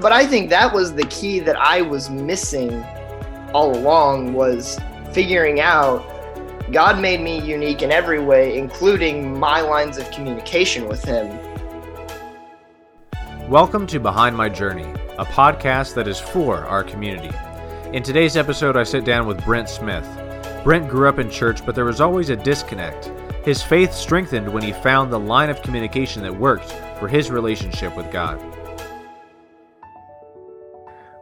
but I think that was the key that I was missing all along was figuring out God made me unique in every way, including my lines of communication with Him. Welcome to Behind My Journey, a podcast that is for our community. In today's episode, I sit down with Brent Smith. Brent grew up in church, but there was always a disconnect. His faith strengthened when he found the line of communication that worked for his relationship with God.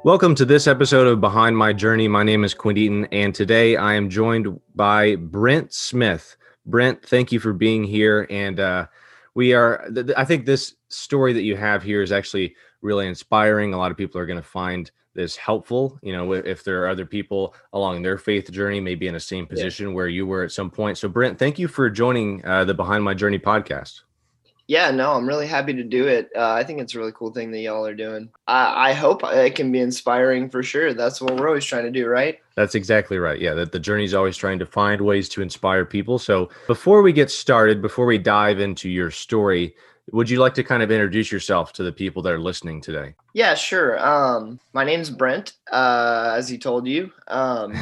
Welcome to this episode of Behind My Journey. My name is Quinn Eaton, and today I am joined by Brent Smith. Brent, thank you for being here. And uh, we are, th- I think this story that you have here is actually really inspiring. A lot of people are going to find this helpful. You know, if there are other people along their faith journey, maybe in the same position yeah. where you were at some point. So, Brent, thank you for joining uh, the Behind My Journey podcast. Yeah, no, I'm really happy to do it. Uh, I think it's a really cool thing that y'all are doing. I, I hope it can be inspiring for sure. That's what we're always trying to do, right? That's exactly right. Yeah, that the journey is always trying to find ways to inspire people. So before we get started, before we dive into your story, would you like to kind of introduce yourself to the people that are listening today? Yeah, sure. Um, my name's Brent, uh, as he told you. Um,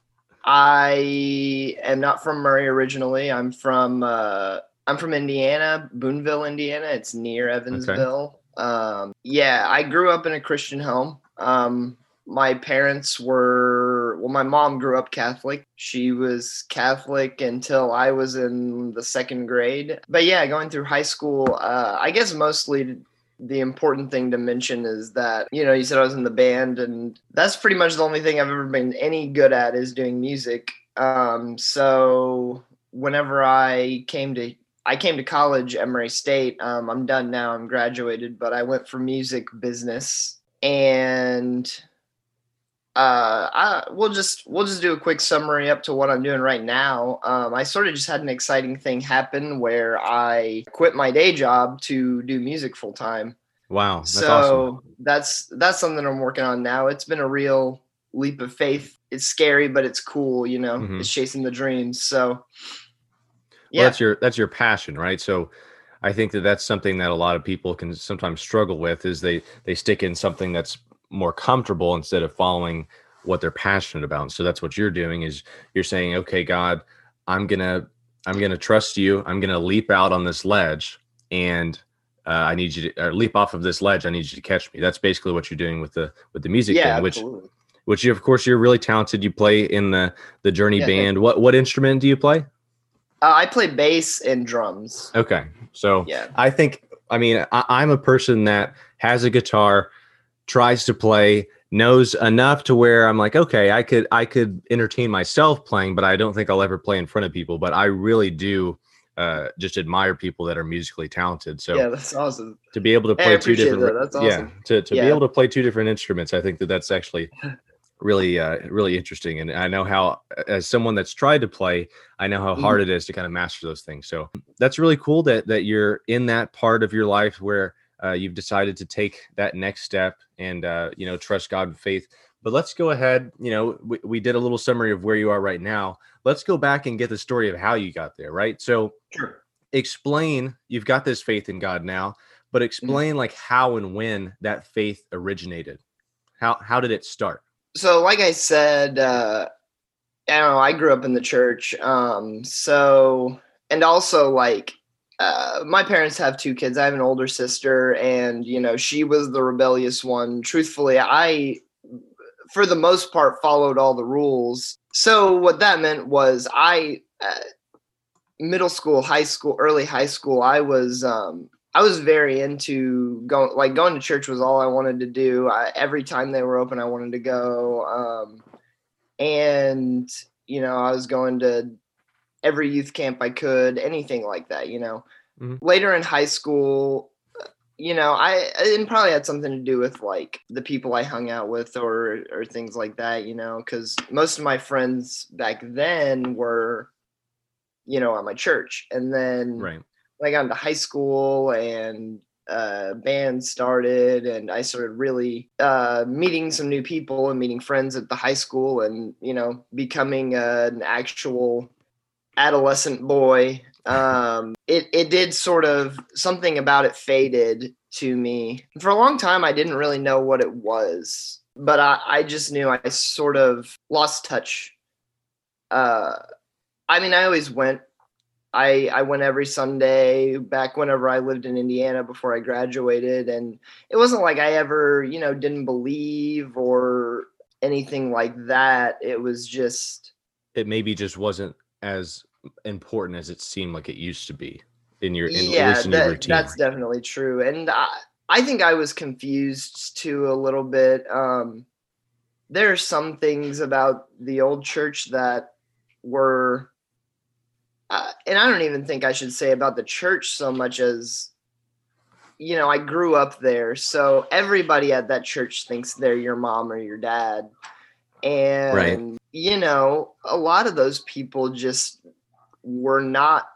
I am not from Murray originally. I'm from uh, I'm from Indiana, Boonville, Indiana. It's near Evansville. Okay. Um, yeah, I grew up in a Christian home. Um, my parents were well my mom grew up catholic she was catholic until i was in the second grade but yeah going through high school uh, i guess mostly the important thing to mention is that you know you said i was in the band and that's pretty much the only thing i've ever been any good at is doing music um, so whenever i came to I came to college at Murray State. Um, I'm done now. I'm graduated, but I went for music business, and uh, I we'll just we'll just do a quick summary up to what I'm doing right now. Um, I sort of just had an exciting thing happen where I quit my day job to do music full time. Wow, that's so awesome. that's that's something I'm working on now. It's been a real leap of faith. It's scary, but it's cool. You know, mm-hmm. it's chasing the dreams. So yeah. Well, that's your that's your passion, right? So I think that that's something that a lot of people can sometimes struggle with is they they stick in something that's more comfortable instead of following what they're passionate about. So that's what you're doing is you're saying, "Okay, God, I'm going to I'm going to trust you. I'm going to leap out on this ledge and uh, I need you to leap off of this ledge. I need you to catch me." That's basically what you're doing with the with the music yeah, thing, which which you, of course you're really talented. You play in the the Journey yeah, band. What what instrument do you play? Uh, I play bass and drums. Okay, so yeah, I think I mean I, am a person that has a guitar, tries to play, knows enough to where I'm like, okay, I could I could entertain myself playing, but I don't think I'll ever play in front of people. But I really do uh, just admire people that are musically talented. So yeah, that's awesome. To be able to play two different, that. that's awesome. yeah, to, to yeah. be able to play two different instruments, I think that that's actually really uh, really interesting and i know how as someone that's tried to play i know how mm-hmm. hard it is to kind of master those things so that's really cool that that you're in that part of your life where uh, you've decided to take that next step and uh, you know trust god with faith but let's go ahead you know we, we did a little summary of where you are right now let's go back and get the story of how you got there right so sure. explain you've got this faith in god now but mm-hmm. explain mm-hmm. like how and when that faith originated how how did it start so like I said, uh, I don't know. I grew up in the church, um, so and also like uh, my parents have two kids. I have an older sister, and you know she was the rebellious one. Truthfully, I, for the most part, followed all the rules. So what that meant was I, uh, middle school, high school, early high school, I was um, I was very into going like going to church was all I wanted to do. I, every time they were open, I wanted to go. Um, and you know, I was going to every youth camp I could, anything like that. You know, mm-hmm. later in high school, you know, I it probably had something to do with like the people I hung out with or or things like that. You know, because most of my friends back then were, you know, at my church, and then right when I got into high school and uh, band started and I started really uh, meeting some new people and meeting friends at the high school and, you know, becoming uh, an actual adolescent boy. Um, it, it did sort of something about it faded to me. For a long time, I didn't really know what it was, but I, I just knew I sort of lost touch. Uh, I mean, I always went. I I went every Sunday back whenever I lived in Indiana before I graduated, and it wasn't like I ever, you know, didn't believe or anything like that. It was just it maybe just wasn't as important as it seemed like it used to be in your in, yeah, that, that's definitely true. And I, I think I was confused too a little bit. Um, there are some things about the old church that were, uh, and I don't even think I should say about the church so much as, you know, I grew up there, so everybody at that church thinks they're your mom or your dad, and Right. you know, a lot of those people just were not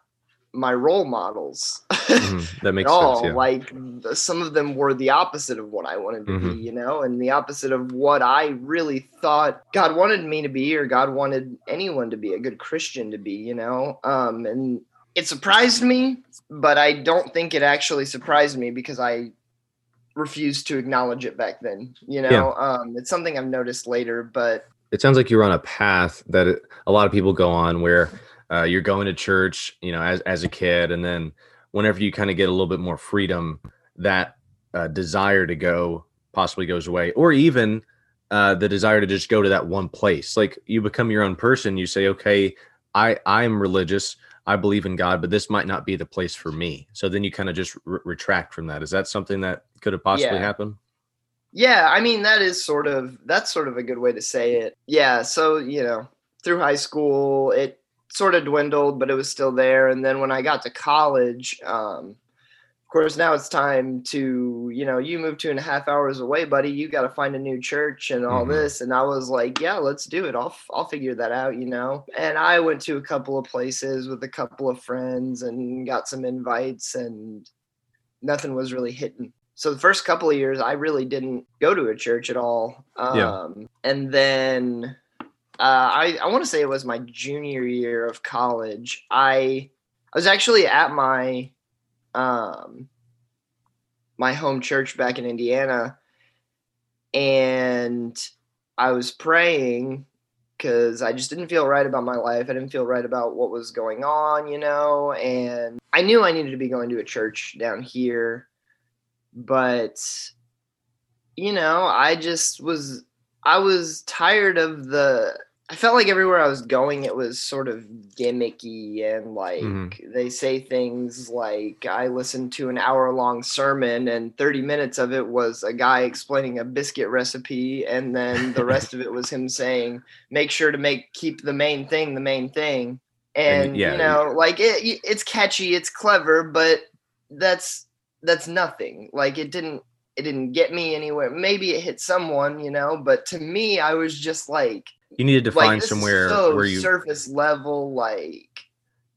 my role models. Mhm, that makes all. sense. Yeah. Like some of them were the opposite of what I wanted to Mhm. be, you know, and the opposite of what I really thought God wanted me to be, or God wanted anyone to be, a good Christian to be, you know. Um, and it surprised me, but I don't think it actually surprised me because I refused to acknowledge it back then. You know, Yeah. um, it's something I've noticed later, but it sounds like you're on a path that a lot of people go on where uh, you're going to church you know as, as a kid and then whenever you kind of get a little bit more freedom that uh, desire to go possibly goes away or even uh, the desire to just go to that one place like you become your own person you say okay i i'm religious i believe in god but this might not be the place for me so then you kind of just re- retract from that is that something that could have possibly Yeah. happened Yeah, I mean that is sort of that's sort of a good way to say it. Yeah, so you know, through high school it sort of dwindled, but it was still there. And then when I got to college, um, of course now it's time to, you know, you move two and a half hours away, buddy. You got to find a new church and all Mhm. this. And I was like, yeah, let's do it. I'll I'll figure that out, you know. And I went to a couple of places with a couple of friends and got some invites, and nothing was really hitting so the first couple of years i really didn't go to a church at all um, Yeah. and then uh, i, I want to say it was my junior year of college. I i was actually at my um my home church back in indiana and i was praying because i just didn't feel right about my life. I didn't feel right about what was going on you know and i knew i needed to be going to a church down here but you know i just was i was tired of the i felt like everywhere i was going it was sort of gimmicky and like Mhm. they say things like i listened to an hour long sermon and 30 minutes of it was a guy explaining a biscuit recipe and then the rest of it was him saying make sure to make keep the main thing the main thing And, and yeah, you know like it, it's catchy it's clever but that's that's nothing. Like it didn't it didn't get me anywhere. Maybe it hit someone you know but to me i was just like you needed to like find somewhere so where you surface level like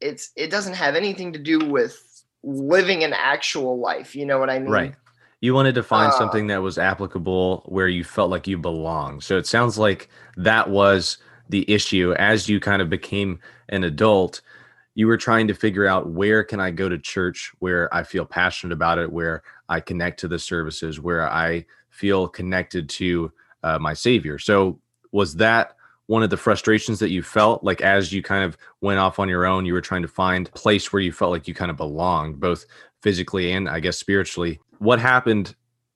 it's it doesn't have anything to do with living an actual life you know what i mean Right. You wanted to find Uh, something that was applicable where you felt like you belonged. So it sounds like that was the issue as you kind of became an adult. You were trying to figure out where can I go to church where I feel passionate about it, where I connect to the services, where I feel connected to uh, my Savior. So was that one of the frustrations that you felt like as you kind of went off on your own, you were trying to find place where you felt like you kind of belonged, both physically and I guess spiritually. What happened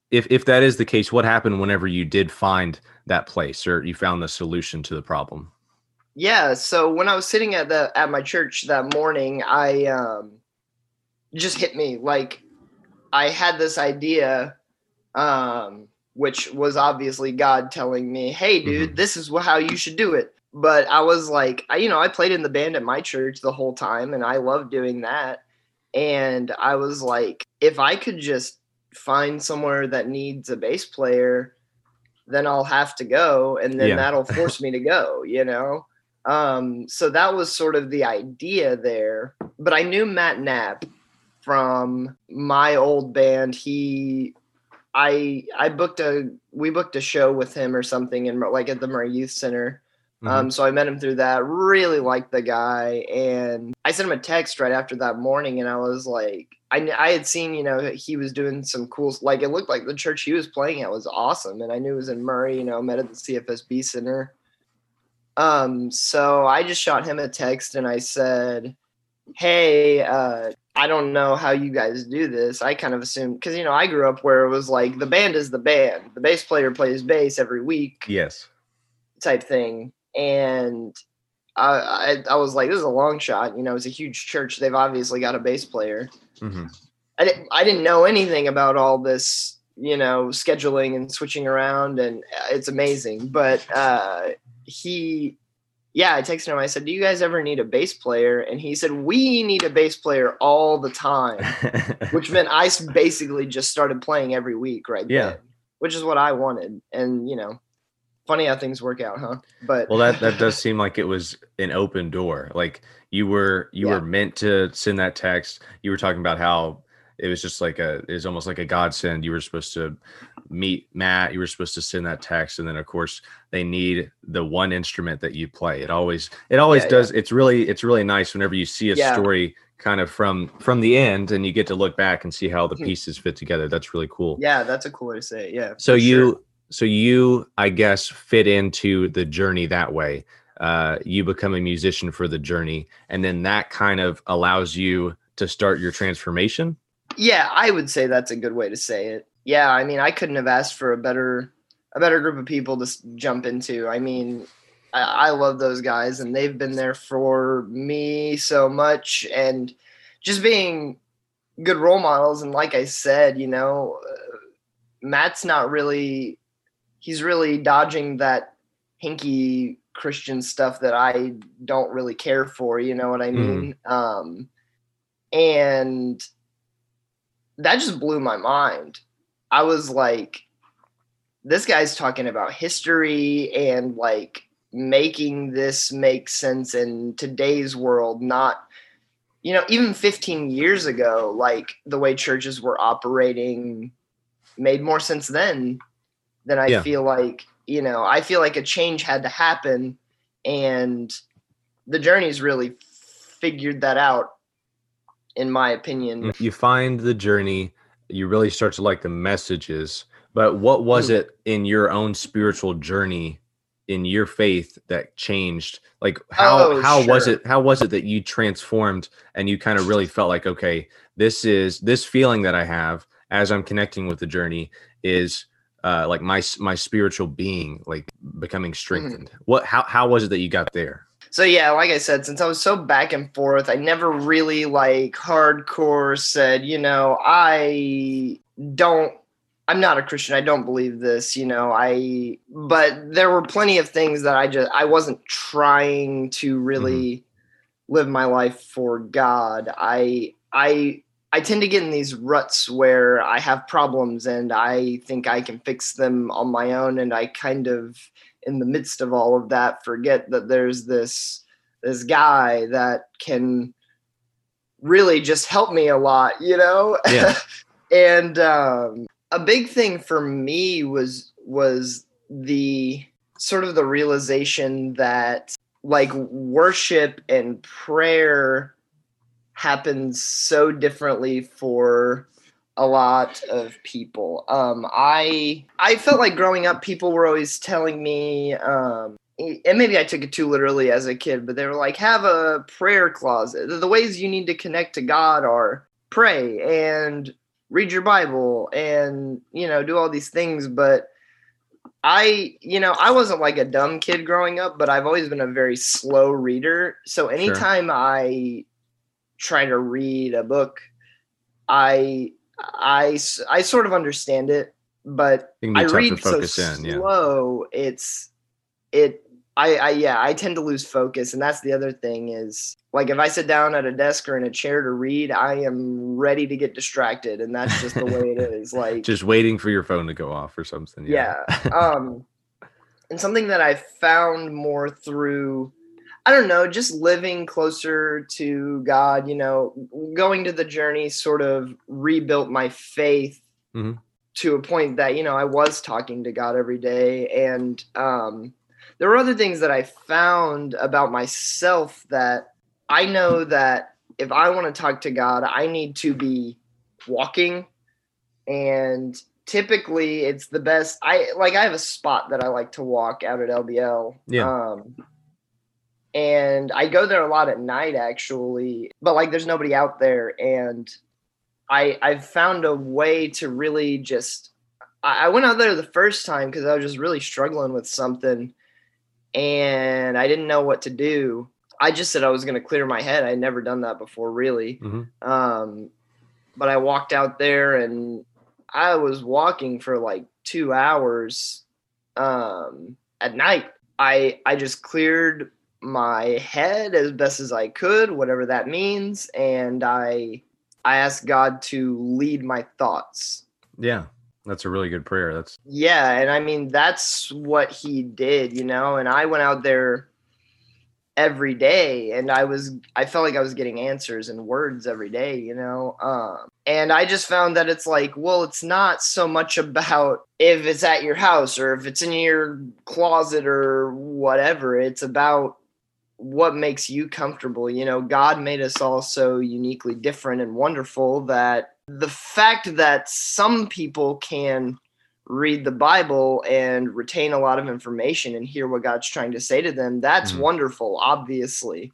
if if that is the case, what happened whenever you did find that place or you found the solution to the problem? yeah so when i was sitting at the at my church that morning i um just hit me like i had this idea um which was obviously god telling me hey dude this is how you should do it but i was like I, you know i played in the band at my church the whole time and i loved doing that and i was like if i could just find somewhere that needs a bass player then i'll have to go and then Yeah. that'll force me to go you know um, so that was sort of the idea there. But I knew Matt Knapp from my old band. He, I, I booked a, we booked a show with him or something in like at the Murray Youth Center. Mhm. Um, so I met him through that. Really liked the guy, and I sent him a text right after that morning, and I was like, I, I had seen, you know, he was doing some cool, like it looked like the church he was playing at was awesome. And I knew it was in Murray, you know, met at the CFSB Center. Um, so I just shot him a text and I said, Hey, uh, I don't know how you guys do this. I kind of assume because you know I grew up where it was like the band is the band, the bass player plays bass every week, yes, type thing. And I, I, I was like, this is a long shot. You know, it's a huge church. They've obviously got a bass player. hmm I didn't I didn't know anything about all this, you know, scheduling and switching around, and it's amazing. But uh, he yeah, I texted him. I said, "Do you guys ever need a bass player?" And he said, "We need a bass player all the time," which meant I basically just started playing every week, right? Yeah. then, which is what I wanted. And you know, funny how things work out, huh? But well, that that does seem like it was an open door. Like you were you Yeah. were meant to send that text. You were talking about how it was just like a it was almost like a godsend. You were supposed to meet Matt. You were supposed to send that text, and then of course they need the one instrument that you play. It always it always Yeah, does. It's really it's really nice whenever you see a Yeah. story kind of from from the end, and you get to look back and see how the Mhm. pieces fit together. That's really cool. yeah, that's a cool way to say it. Yeah. So you, sure. so you, I guess, fit into the journey that way. Uh, you become a musician for the journey, and then that kind of allows you to start your transformation. Yeah, I would say that's a good way to say it. Yeah, I mean, I couldn't have asked for a better a better group of people to jump into. I mean, I, I love those guys, and they've been there for me so much, and just being good role models. And like I said, you know, uh, Matt's not really he's really dodging that hinky Christian stuff that I don't really care for. You know what I Mhm. mean? Um, and that just blew my mind. I was like, this guy's talking about history and like making this make sense in today's world, not, you know, even 15 years ago, like the way churches were operating made more sense then than I Yeah. feel like, you know, I feel like a change had to happen and the journey's really figured that out in my opinion. Mm, you find the journey. You really start to like the messages. But what was Mm. it in your own spiritual journey, in your faith, that changed? Like how Oh, how was it? How was it that you transformed and you kind of really felt like, okay, this is this feeling that I have as I'm connecting with the journey is uh, like my my spiritual being like becoming strengthened. What how how was it that you got there? So yeah, like I said, since I was so back and forth, I never really like hardcore said, you know, I don't I'm not a Christian. I don't believe this, you know. I but there were plenty of things that I just I wasn't trying to really mm-hmm. live my life for God. I I I tend to get in these ruts where I have problems and I think I can fix them on my own and I kind of in the midst of all of that forget that there's this this guy that can really just help me a lot, you know? Yeah. and um a big thing for me was was the sort of the realization that like worship and prayer happens so differently for a lot of people. Um, I I felt like growing up, people were always telling me, um, and maybe I took it too literally as a kid, but they were like, have a prayer closet. The ways you need to connect to God are pray and read your Bible and you know do all these things, but I, you know, I wasn't like a dumb kid growing up, but I've always been a very slow reader. So anytime I try to read a book, I, I, I sort of understand it, but It can be I read so in, yeah. slow. It's, it, I, I, yeah, I tend to lose focus, and that's the other thing is like if I sit down at a desk or in a chair to read, I am ready to get distracted, and that's just the way it is. Like Just waiting for your phone to go off or something. yeah um and something that i found more through i don't know just living closer to god you know going to the journey sort of rebuilt my faith Mhm. to a point that you know i was talking to god every day and um there were other things that i found about myself that i know that if I want to talk to God, I need to be walking and typically it's the best I like I have a spot that I like to walk out at LBL. Yeah. Um and I go there a lot at night actually, but like there's nobody out there and I I've found a way to really just I, I went out there the first time because I was just really struggling with something and I didn't know what to do. I just said I was going to clear my head. I would never done that before, really. Mhm. Um, but I walked out there and I was walking for like two hours um, at night. I I just cleared my head as best as I could, whatever that means, and I I asked God to lead my thoughts. Yeah. That's a really good prayer. That's Yeah, and I mean that's what he did, you know. And I went out there every day, and I was I felt like I was getting answers and words every day, you know. Um, and I just found that it's like, well, it's not so much about if it's at your house or if it's in your closet or whatever. It's about what makes you comfortable. You know, God made us all so uniquely different and wonderful that the fact that some people can read the Bible and retain a lot of information and hear what God's trying to say to them, that's Mhm. wonderful, obviously.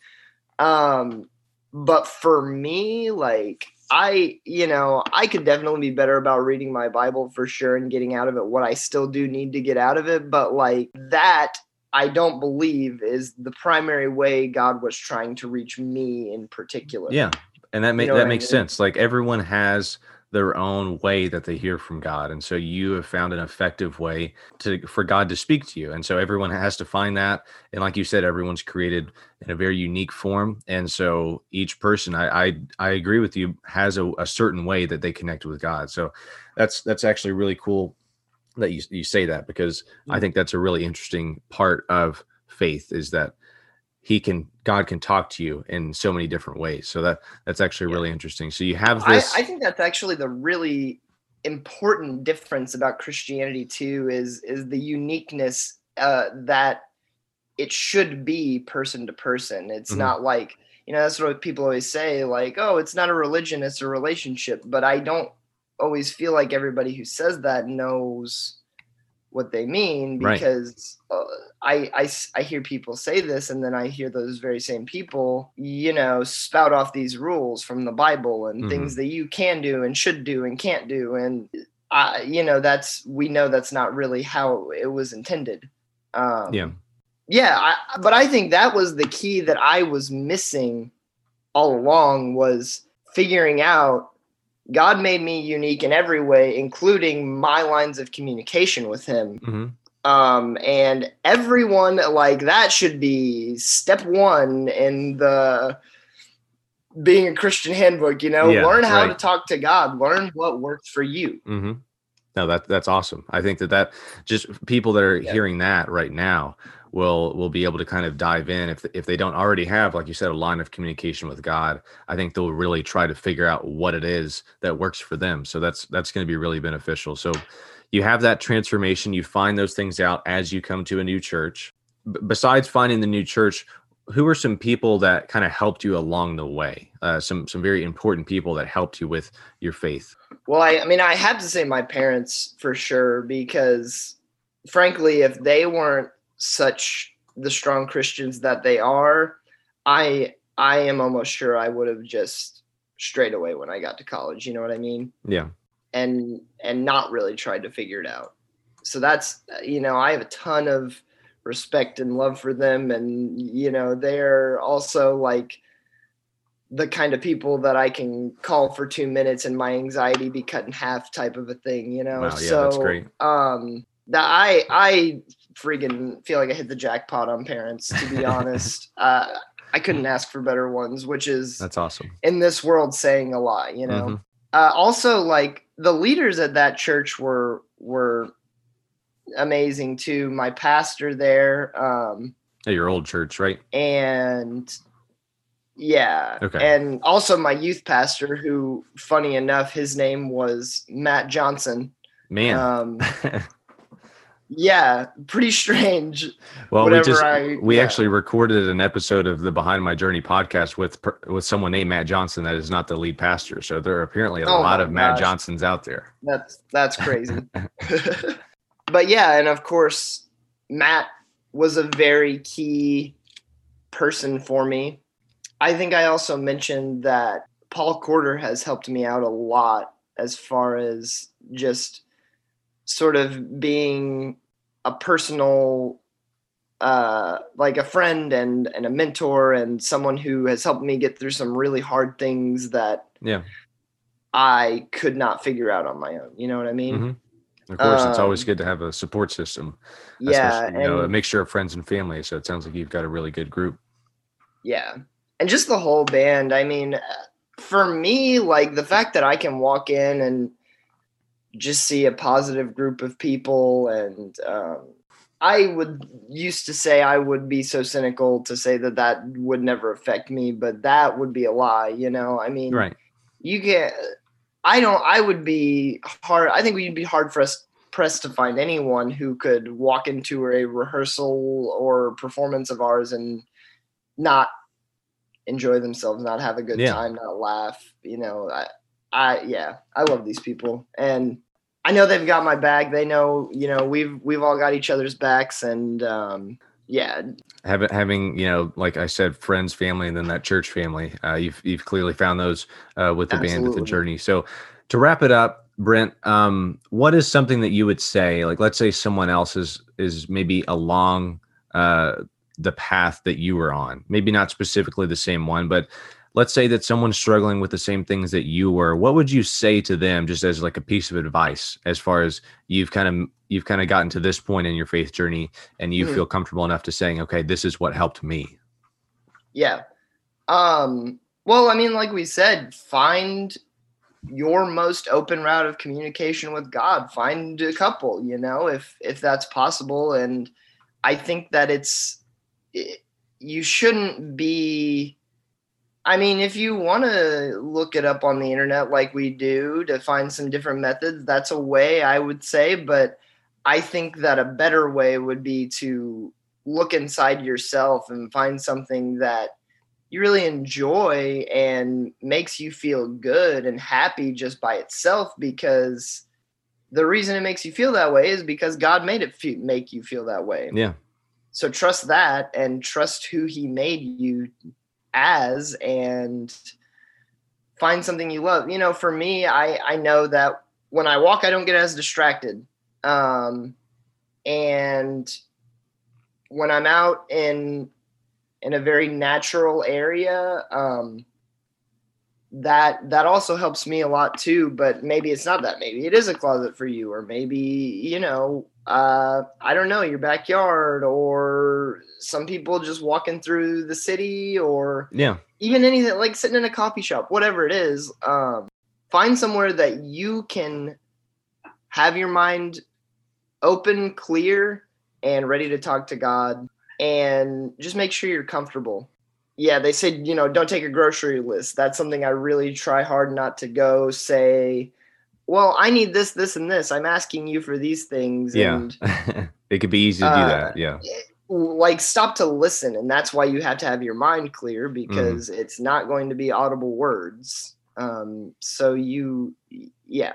Um, but for me, like, I, you know, I could definitely be better about reading my Bible for sure and getting out of it what I still do need to get out of it. But like that, I don't believe is the primary way God was trying to reach me in particular. yeah. And that ma- know that what I makes mean? sense. Like everyone has their own way that they hear from God. And so you have found an effective way to for God to speak to you. And so everyone has to find that. And like you said, everyone's created in a very unique form. And so each person, I I, I agree with you, has a, a certain way that they connect with God. So that's that's actually really cool that you you say that because I Mm. think that's a really interesting part of faith is that he can God can talk to you in so many different ways. So that that's actually Yeah. really interesting. So you have I, this I think that's actually the really important difference about Christianity too is is the uniqueness uh, that it should be person to person. It's Mhm. not like you know that's what people always say like oh it's not a religion it's a relationship but I don't always feel like everybody who says that knows what they mean Right. because I, I hear people say this and then I hear those very same people you know spout off these rules from the Bible and Mhm. things that you can do and should do and can't do and I you know that's we know that's not really how it was intended um, yeah. yeah I, but i think that was the key that i was missing all along was figuring out god made me unique in every way including my lines of communication with him. Hmm um and everyone like that should be step one in the being a christian handbook you know? Yeah, learn how to talk to god. Learn what works for you. Hmm No, that that's awesome. I think that that just people that are Yeah. hearing that right now will will be able to kind of dive in if if they don't already have, like you said, a line of communication with God. I think they'll really try to figure out what it is that works for them. So that's that's going to be really beneficial. So you have that transformation. You find those things out as you come to a new church. B- besides finding the new church, who are some people that kind of helped you along the way? Uh, some some very important people that helped you with your faith. Well, I, I mean, I have to say my parents for sure because, frankly, if they weren't such the strong Christians that they are, I I am almost sure I would have just straight away when I got to college. You know what I mean? Yeah. And and not really tried to figure it out. So that's you know I have a ton of respect and love for them, and you know they're also like the kind of people that I can call for two minutes and my anxiety be cut in half type of a thing, you know. Wow, yeah, so that's great. um that I I freaking feel like I hit the jackpot on parents, to be honest. Uh I couldn't ask for better ones, which is That's awesome. in this world saying a lot, you know. Mhm. Uh also like the leaders at that church were were amazing too. My pastor there, um At your old church, right? and yeah Okay. and also my youth pastor who funny enough his name was matt johnson Man. um yeah, pretty strange. Well, we just I, we yeah. actually recorded an episode of the Behind My Journey podcast with with someone named Matt Johnson that is not the lead pastor. So there are apparently a oh lot of gosh. Matt Johnsons out there. That's that's crazy. but yeah, and of course, Matt was a very key person for me. I think I also mentioned that Paul Corder has helped me out a lot as far as just sort of being a personal uh, like a friend and and a mentor and someone who has helped me get through some really hard things that yeah I could not figure out on my own. You know what I mean? Mm-hmm. Of course, um, it's always um, good to have a support system. Yeah, you know, a mixture of friends and family. So it sounds like you've got a really good group. Yeah, and just the whole band. I mean, for me, like the fact that I can walk in and just see a positive group of people and um, i would used to say i would be so cynical to say that that would never affect me but that would be a lie you know? I mean right. you get i don't i would be hard i think we'd be hard for us pressed to find anyone who could walk into a rehearsal or performance of ours and not enjoy themselves not have a good yeah. time not laugh you know? I, I yeah, I love these people, and I know they've got my back. They know, you know, we've we've all got each other's backs, and um, yeah. Having having you know, like I said, friends, family, and then that church family. Uh, you've you've clearly found those uh, with the Absolutely. band, with the journey. So to wrap it up, Brent, um, what is something that you would say? Like, let's say someone else is is maybe along uh, the path that you were on, maybe not specifically the same one, but let's say that someone's struggling with the same things that you were what would you say to them just as like a piece of advice as far as you've kind of you've kind of gotten to this point in your faith journey and you mm-hmm. feel comfortable enough to saying okay this is what helped me yeah. Um well i mean like we said find your most open route of communication with god. Find a couple you know if if that's possible. And i think that it's it, you shouldn't be I mean, if you want to look it up on the internet like we do to find some different methods, that's a way I would say. But I think that a better way would be to look inside yourself and find something that you really enjoy and makes you feel good and happy just by itself because the reason it makes you feel that way is because God made it fe- make you feel that way. Yeah. So trust that and trust who he made you as and find something you love. You know, for me, I I know that when I walk, I don't get as distracted. Um, and when I'm out in in a very natural area, um, that that also helps me a lot too. But maybe it's not that. Maybe it is a closet for you, or maybe you know uh, I don't know, your backyard, or some people just walking through the city, or yeah, even anything like sitting in a coffee shop, whatever it is. Um, find somewhere that you can have your mind open, clear, and ready to talk to God, and just make sure you're comfortable. Yeah, they said, you know, don't take a grocery list. That's something I really try hard not to go say well, I need this, this, and this. I'm asking you for these things. Yeah. And, it could be easy to uh, do that. Yeah. Like stop to listen. And that's why you have to have your mind clear mm-hmm. because mm. it's not going to be audible words. Um, so you, yeah.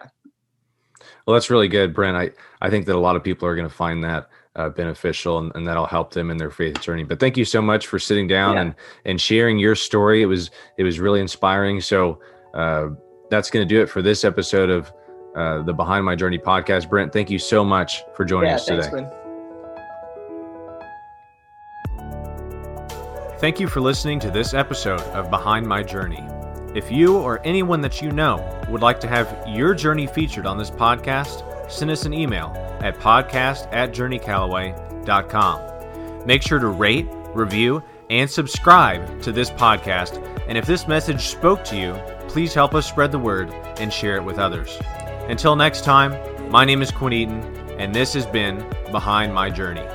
Well, that's really good, Brent. I, I think that a lot of people are going to find that uh, beneficial and, and, that'll help them in their faith journey. But thank you so much for sitting down yeah. and, and sharing your story. It was, it was really inspiring. So, uh, that's going to do it for this episode of uh, the Behind My Journey podcast. Brent, thank you so much for joining yeah, us thanks, today. Thank you for listening to this episode of Behind My Journey. If you or anyone that you know would like to have your journey featured on this podcast, send us an email at podcast at journeycallaway.com. Make sure to rate, review, and subscribe to this podcast. And if this message spoke to you, please help us spread the word and share it with others. Until next time, my name is Quinn Eaton, and this has been Behind My Journey.